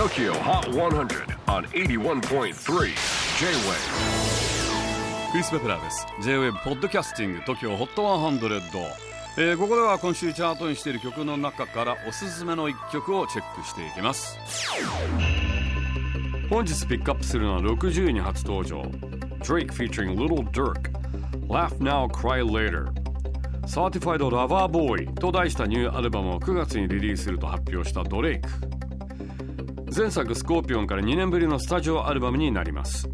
TOKYO HOT 100 on 81.3 J-WAVE クリス・ベプラーです。J-WAVE ポッドキャスティング TOKYO HOT 100、えー、ここでは今週チャートにしている曲の中からおすすめの一曲をチェックしていきます。本日ピックアップするのは60位に初登場。Drake featuring Little Dirk Laugh Now Cry Later Certified Lover Boy と題したニューアルバムを9月にリリースすると発表したドレイク。前作スコーピオンから2年ぶりのスタジオアルバムになります。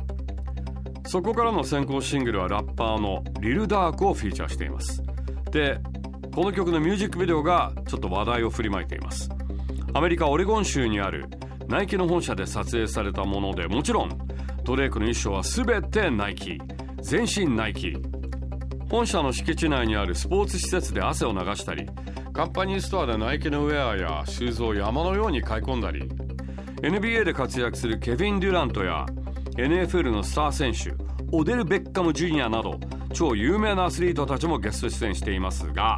そこからの先行シングルはラッパーのリル・ダークをフィーチャーしています。でこの曲のミュージックビデオがちょっと話題を振りまいています。アメリカオレゴン州にあるナイキの本社で撮影されたものでもちろんドレイクの衣装は全てナイキ。全身ナイキ。本社の敷地内にあるスポーツ施設で汗を流したりカンパニーストアでナイキのウェアやシューズを山のように買い込んだり NBA で活躍するケビン・デュラントや NFL のスター選手オデル・ベッカム・ジュニアなど超有名なアスリートたちもゲスト出演していますが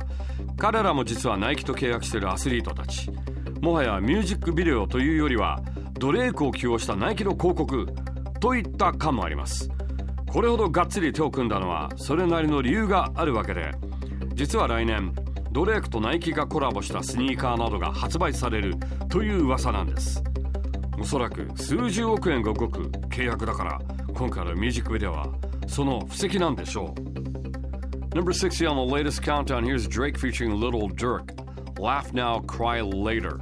彼らも実はナイキと契約しているアスリートたち。もはやミュージックビデオというよりはドレイクを起用したナイキの広告といった感もあります。これほどがっつり手を組んだのはそれなりの理由があるわけで実は来年ドレイクとナイキがコラボしたスニーカーなどが発売されるという噂なんです。おそらく数十億円が動く契約だから今回のミュージックビデオはその布石なんでしょう Number 60 on the latest countdown here's Drake featuring Little Dirk Laugh Now Cry Later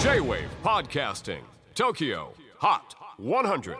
J-WAVE PODCASTING TOKYO HOT 100